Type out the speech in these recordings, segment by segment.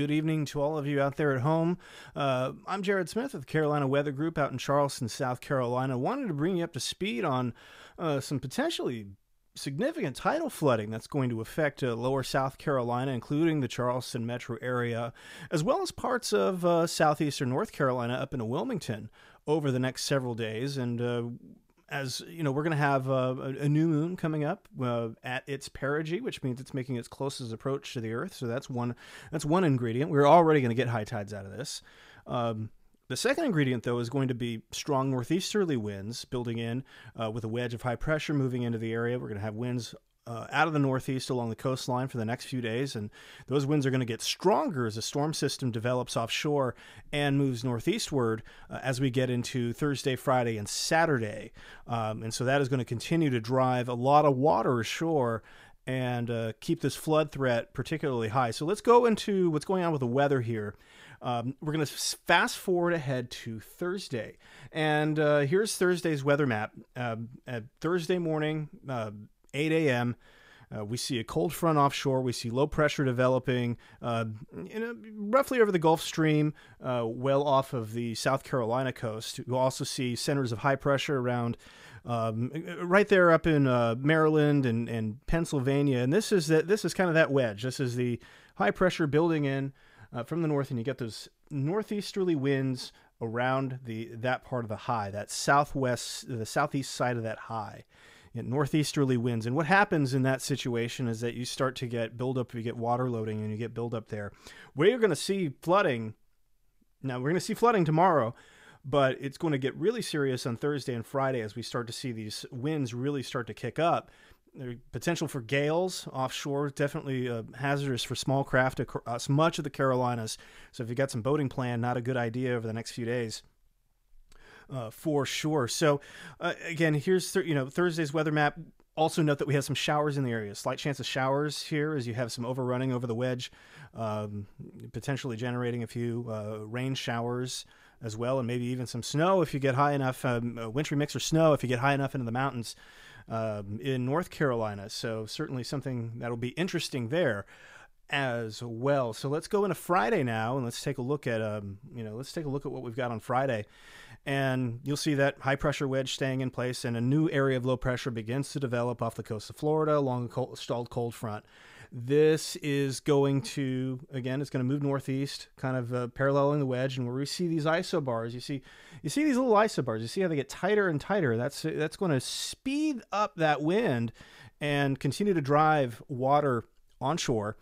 Good evening to all of you out there at home. Uh, I'm Jared Smith with Carolina Weather Group out in Charleston, South Carolina. Wanted to bring you up to speed on uh, some potentially significant tidal flooding that's going to affect uh, lower South Carolina, including the Charleston metro area, as well as parts of uh, southeastern North Carolina up into Wilmington over the next several days. And uh, as you know, we're going to have uh, a, a, new moon coming up uh, at its perigee, which means it's making its closest approach to the Earth. So that's one that's one ingredient. We're already going to get high tides out of this. Um, the second ingredient, though, is going to be strong northeasterly winds building in uh, with a wedge of high pressure moving into the area. We're going to have winds uh, out of the northeast along the coastline for the next few days, and those winds are going to get stronger as the storm system develops offshore and moves northeastward uh, as we get into Thursday, Friday, and Saturday. Um, and so that is going to continue to drive a lot of water ashore and uh, keep this flood threat particularly high. So let's go into what's going on with the weather here. Um, we're going to fast forward ahead to Thursday. And uh, here's Thursday's weather map. Uh, Thursday morning, uh, 8 a.m., uh, we see a cold front offshore. We see low pressure developing uh, a, roughly over the Gulf Stream, uh, well off of the South Carolina coast. You'll also see centers of high pressure around um, right there up in uh, Maryland and, and Pennsylvania. And this is that this is kind of that wedge. This is the high pressure building in uh, from the north, and you get those northeasterly winds around the that part of the high, that southwest, the southeast side of that high. Northeasterly winds. And what happens in that situation is that you start to get buildup, you get water loading, and you get buildup there. Where you're going to see flooding, now we're going to see flooding tomorrow, but it's going to get really serious on Thursday and Friday as we start to see these winds really start to kick up the potential for gales offshore definitely uh, hazardous for small craft across much of the Carolinas. So if you got some boating plan, not a good idea over the next few days. Uh, for sure. So uh, again, here's th- you know Thursday's weather map. Also note that we have some showers in the area. Slight chance of showers here as you have some overrunning over the wedge, um, potentially generating a few uh, rain showers as well, and maybe even some snow if you get high enough. Um, wintry mix or snow if you get high enough into the mountains um, in North Carolina. So certainly something that'll be interesting there as well. So let's go into Friday now and let's take a look at um, you know let's take a look at what we've got on Friday, and you'll see that high pressure wedge staying in place and a new area of low pressure begins to develop off the coast of Florida along a cold, stalled cold front. This is going to, again, it's going to move northeast, kind of uh, paralleling the wedge. And where we see these isobars, you see, you see these little isobars. You see how they get tighter and tighter. That's that's going to speed up that wind and continue to drive water onshore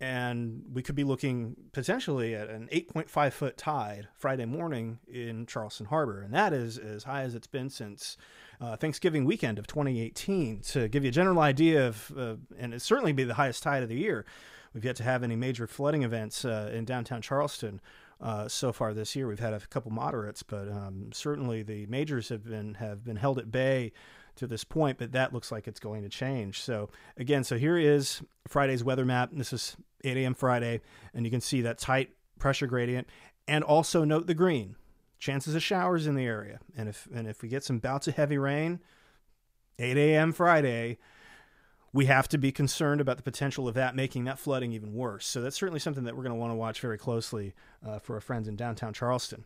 and we could be looking potentially at an 8.5 foot tide Friday morning in Charleston Harbor, and that is as high as it's been since uh, Thanksgiving weekend of 2018. To give you a general idea of, uh, and it certainly be the highest tide of the year. We've yet to have any major flooding events uh, in downtown Charleston. Uh, so far this year, we've had a couple moderates, but um, certainly the majors have been have been held at bay to this point, but that looks like it's going to change. So again, so here is Friday's weather map. This is 8 a.m. Friday, and you can see that tight pressure gradient. And also note the green chances of showers in the area. And if and if we get some bouts of heavy rain, 8 a.m. Friday, we have to be concerned about the potential of that making that flooding even worse. So that's certainly something that we're going to want to watch very closely uh, for our friends in downtown Charleston.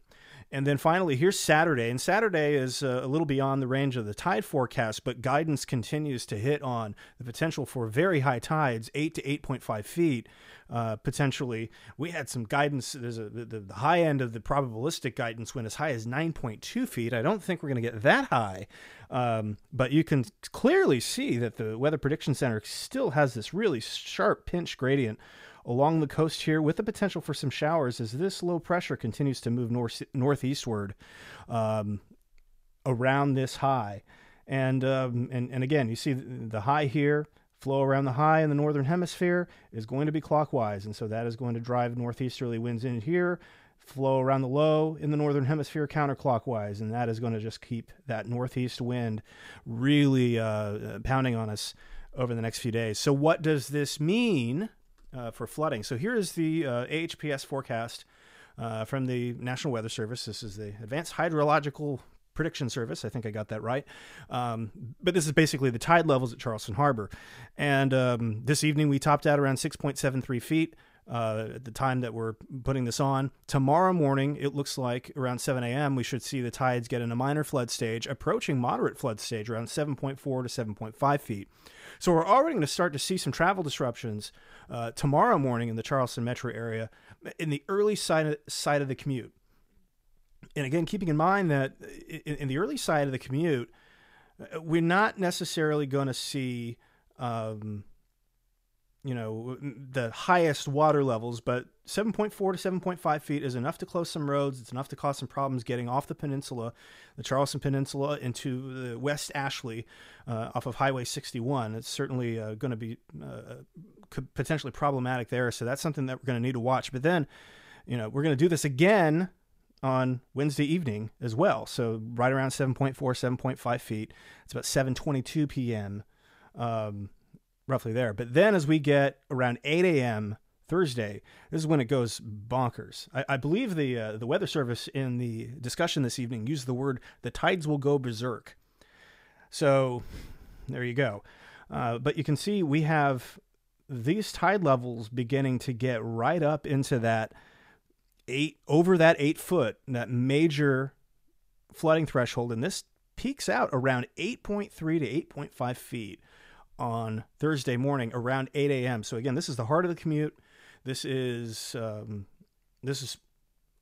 And then finally, here's Saturday. And Saturday is uh, a little beyond the range of the tide forecast, but guidance continues to hit on the potential for very high tides, 8 to 8.5 feet. Uh, potentially, we had some guidance. There's a, the, the high end of the probabilistic guidance went as high as 9.2 feet. I don't think we're going to get that high, um, but you can clearly see that the Weather Prediction Center still has this really sharp pinch gradient along the coast here with the potential for some showers as this low pressure continues to move north northeastward um, around this high. And, um, and, and again, you see the high here flow around the high in the northern hemisphere is going to be clockwise. And so that is going to drive northeasterly winds in here, flow around the low in the northern hemisphere counterclockwise. And that is going to just keep that northeast wind really uh, pounding on us over the next few days. So, what does this mean uh, for flooding. So here is the uh, AHPS forecast uh, from the National Weather Service. This is the Advanced Hydrological Prediction Service. I think I got that right. Um, but this is basically the tide levels at Charleston Harbor. And um, this evening we topped out around 6.73 feet. uh, at the time that we're putting this on. Tomorrow morning, it looks like around 7 a.m., we should see the tides get in a minor flood stage, approaching moderate flood stage around 7.4 to 7.5 feet. So we're already going to start to see some travel disruptions uh, tomorrow morning in the Charleston metro area in the early side of, side of the commute. And again, keeping in mind that in, in the early side of the commute, uh, we're not necessarily going to see. Um, you know the highest water levels but 7.4 to 7.5 feet is enough to close some roads. It's enough to cause some problems getting off the peninsula the charleston peninsula into the west ashley uh, off of highway 61 it's certainly uh, going to be uh, potentially problematic there. So that's something that we're going to need to watch. But then you know we're going to do this again on Wednesday evening as well. So right around 7.4, 7.5 feet. It's about 7:22 p.m. Um, roughly there. But then as we get around 8 a.m. Thursday, this is when it goes bonkers. I, I believe the uh, the weather service in the discussion this evening used the word "the tides will go berserk." So there you go. Uh, but you can see we have these tide levels beginning to get right up into that eight over that eight foot, that major flooding threshold, and this peaks out around 8.3 to 8.5 feet on Thursday morning around 8 a.m. So again, this is the heart of the commute. This is um, this is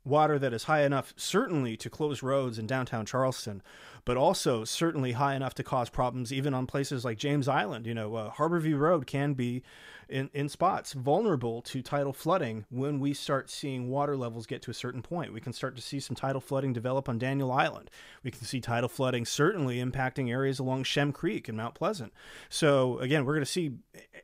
water that is high enough, certainly, to close roads in downtown Charleston, but also certainly high enough to cause problems even on places like James Island. You know, uh, Harborview Road can be in, in spots vulnerable to tidal flooding when we start seeing water levels get to a certain point. We can start to see some tidal flooding develop on Daniel Island. We can see tidal flooding certainly impacting areas along Shem Creek and Mount Pleasant. So, again, we're going to see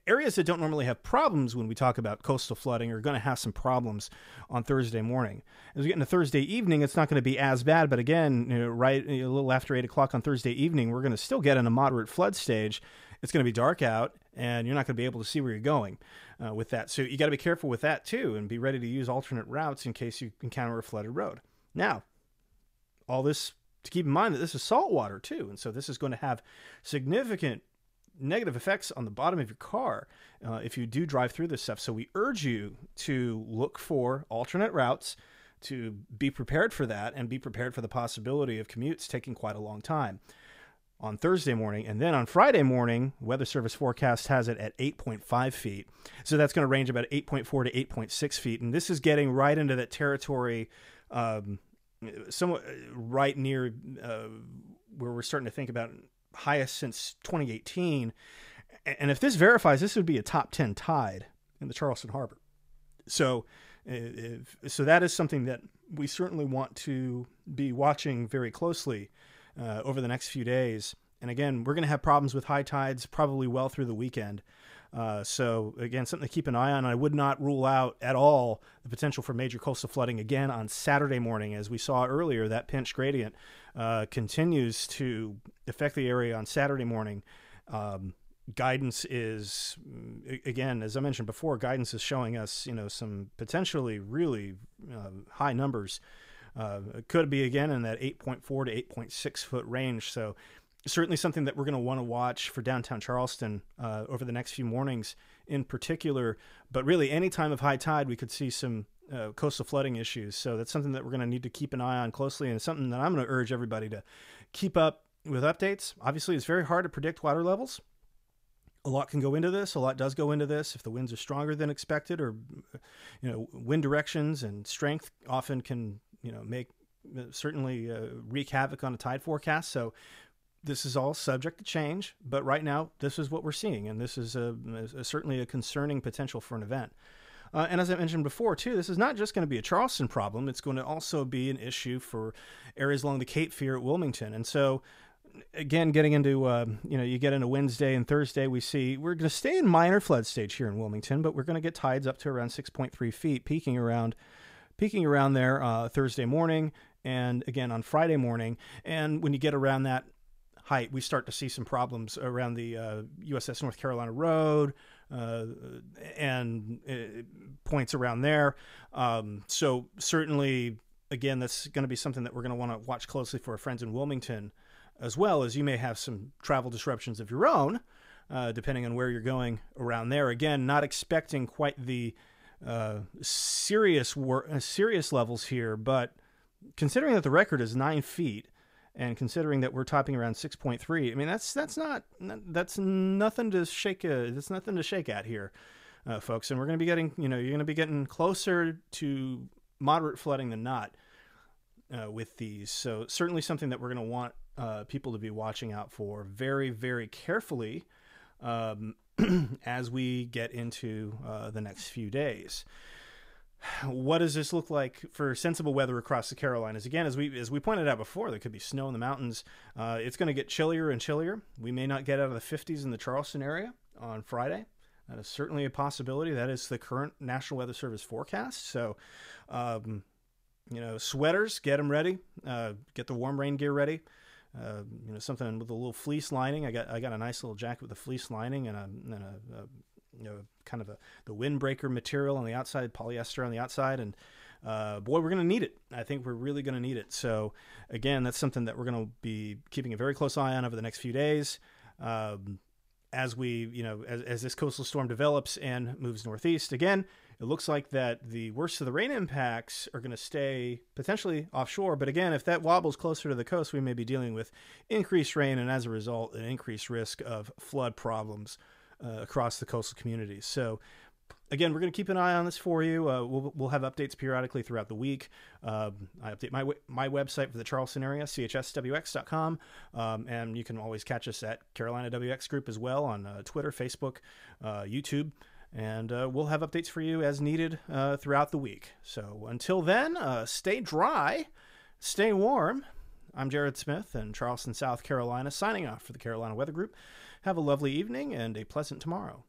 areas that don't normally have problems when we talk about coastal flooding are going to have some problems on Thursday morning. As we get into Thursday evening, it's not going to be as bad, but again, you know, right a little after 8 o'clock on Thursday evening, we're going to still get in a moderate flood stage. It's going to be dark out and you're not going to be able to see where you're going uh, with that. So you got to be careful with that too, and be ready to use alternate routes in case you encounter a flooded road. Now, all this to keep in mind that this is salt water too, and so this is going to have significant negative effects on the bottom of your car uh, if you do drive through this stuff. So we urge you to look for alternate routes to be prepared for that and be prepared for the possibility of commutes taking quite a long time on Thursday morning. And then on Friday morning, Weather Service forecast has it at 8.5 feet. So that's going to range about 8.4 to 8.6 feet. And this is getting right into that territory, um, somewhat uh, right near uh, where we're starting to think about highest since 2018. And if this verifies, this would be a top 10 tide in the Charleston Harbor. So, if, so that is something that we certainly want to be watching very closely uh, over the next few days. And again, we're going to have problems with high tides probably well through the weekend. Uh, so again, something to keep an eye on. I would not rule out at all the potential for major coastal flooding again on Saturday morning, as we saw earlier. That pinch gradient uh, continues to affect the area on Saturday morning. Um, guidance is again, as I mentioned before, guidance is showing us, you know, some potentially really uh, high numbers uh, it could be again in that 8.4 to 8.6 foot range. So certainly something that we're going to want to watch for downtown Charleston uh, over the next few mornings in particular. But really, any time of high tide, we could see some uh, coastal flooding issues. So that's something that we're going to need to keep an eye on closely, and something that I'm going to urge everybody to keep up with updates. Obviously, it's very hard to predict water levels. A lot can go into this. A lot does go into this. If the winds are stronger than expected, or you know, wind directions and strength often can you know make certainly uh, wreak havoc on a tide forecast. So this is all subject to change, but right now this is what we're seeing, and this is a, a, certainly a concerning potential for an event. Uh, and as I mentioned before, too, this is not just going to be a Charleston problem; it's going to also be an issue for areas along the Cape Fear at Wilmington. And so, again, getting into uh, you know, you get into Wednesday and Thursday, we see we're going to stay in minor flood stage here in Wilmington, but we're going to get tides up to around 6.3 feet, peaking around peaking around there uh, Thursday morning and again on Friday morning. And when you get around that height, we start to see some problems around the uh, USS North Carolina Road uh, and uh, points around there. Um, so certainly, again, that's going to be something that we're going to want to watch closely for our friends in Wilmington, as well as you may have some travel disruptions of your own, uh, depending on where you're going around there. Again, not expecting quite the uh, serious wor- uh, serious levels here, but considering that the record is nine feet, and considering that we're topping around 6.3, I mean that's that's not that's nothing to shake a, that's nothing to shake at here, uh, folks. And we're going to be getting you know you're going to be getting closer to moderate flooding than not uh, with these. So certainly something that we're going to want uh, people to be watching out for very very carefully. Um, as we get into uh, the next few days. What does this look like for sensible weather across the Carolinas? Again, as we as we pointed out before, there could be snow in the mountains. Uh, it's going to get chillier and chillier. We may not get out of the 50s in the Charleston area on Friday. That is certainly a possibility. That is the current National Weather Service forecast. So, um, you know, sweaters, get them ready. Uh, get the warm rain gear ready. Uh, you know, something with a little fleece lining. I got I got a nice little jacket with a fleece lining and a, and a, a you know kind of a the windbreaker material on the outside, polyester on the outside, and uh, boy, we're going to need it. I think we're really going to need it. So again, that's something that we're going to be keeping a very close eye on over the next few days. Um, as we, you know, as, as this coastal storm develops and moves northeast again, it looks like that the worst of the rain impacts are going to stay potentially offshore. But again, if that wobbles closer to the coast, we may be dealing with increased rain and as a result, an increased risk of flood problems uh, across the coastal communities. So, again, we're going to keep an eye on this for you. Uh, we'll, we'll have updates periodically throughout the week. Um, I update my my website for the Charleston area, chswx.com, um, and you can always catch us at Carolina WX Group as well on uh, Twitter, Facebook, uh, YouTube and uh, we'll have updates for you as needed uh, throughout the week. So until then, uh, stay dry, stay warm. I'm Jared Smith in Charleston, South Carolina, signing off for the Carolina Weather Group. Have a lovely evening and a pleasant tomorrow.